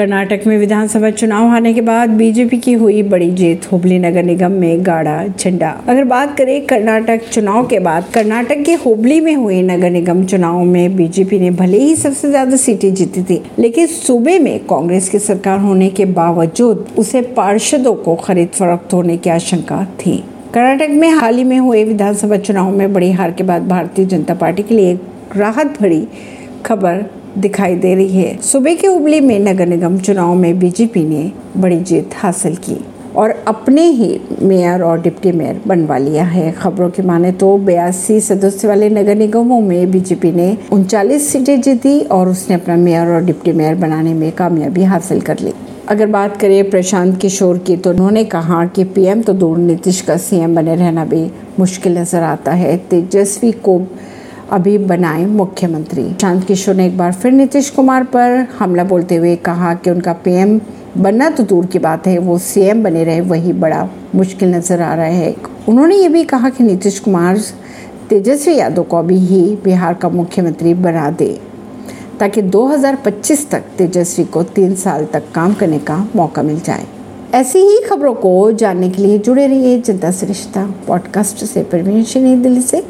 कर्नाटक में विधानसभा चुनाव हारने के बाद बीजेपी की हुई बड़ी जीत, हुबली नगर निगम में गाड़ा झंडा। अगर बात करें कर्नाटक चुनाव के बाद, कर्नाटक के हुबली में हुए नगर निगम चुनाव में बीजेपी ने भले ही सबसे ज़्यादा सीटें जीती थी, लेकिन सूबे में कांग्रेस की सरकार होने के बावजूद उसे पार्षदों को खरीद फरोख्त होने की आशंका थी। कर्नाटक में हाल ही में हुए विधानसभा चुनाव में बड़ी हार के बाद भारतीय जनता पार्टी के लिए एक राहत भरी खबर दिखाई दे रही है। सुबह के हुबली में नगर निगम चुनाव में बीजेपी ने बड़ी जीत हासिल की और अपने ही मेयर और डिप्टी मेयर बनवा लिया है। खबरों की माने तो बयासी सदस्य वाले नगर निगमों में बीजेपी ने उनचालीस सीटें जीती और उसने अपना मेयर और डिप्टी मेयर बनाने में कामयाबी हासिल कर ली। अगर बात करें प्रशांत किशोर की तो उन्होंने कहा कि पीएम तो दूर नीतीश का सीएम बने रहना भी मुश्किल नज़र आता है। तेजस्वी को अभी बनाए मुख्यमंत्री। शांत किशोर ने एक बार फिर नीतीश कुमार पर हमला बोलते हुए कहा कि उनका पीएम बनना तो दूर की बात है, वो सीएम बने रहे, वही बड़ा मुश्किल नज़र आ रहा है। उन्होंने ये भी कहा कि नीतीश कुमार तेजस्वी यादव को अभी ही बिहार का मुख्यमंत्री बना दे, ताकि 2025 तक तेजस्वी को तीन साल तक काम करने का मौका मिल जाए। ऐसी ही खबरों को जानने के लिए जुड़े रहिए जनता रिश्ता पॉडकास्ट से। परवीन दिल्ली से।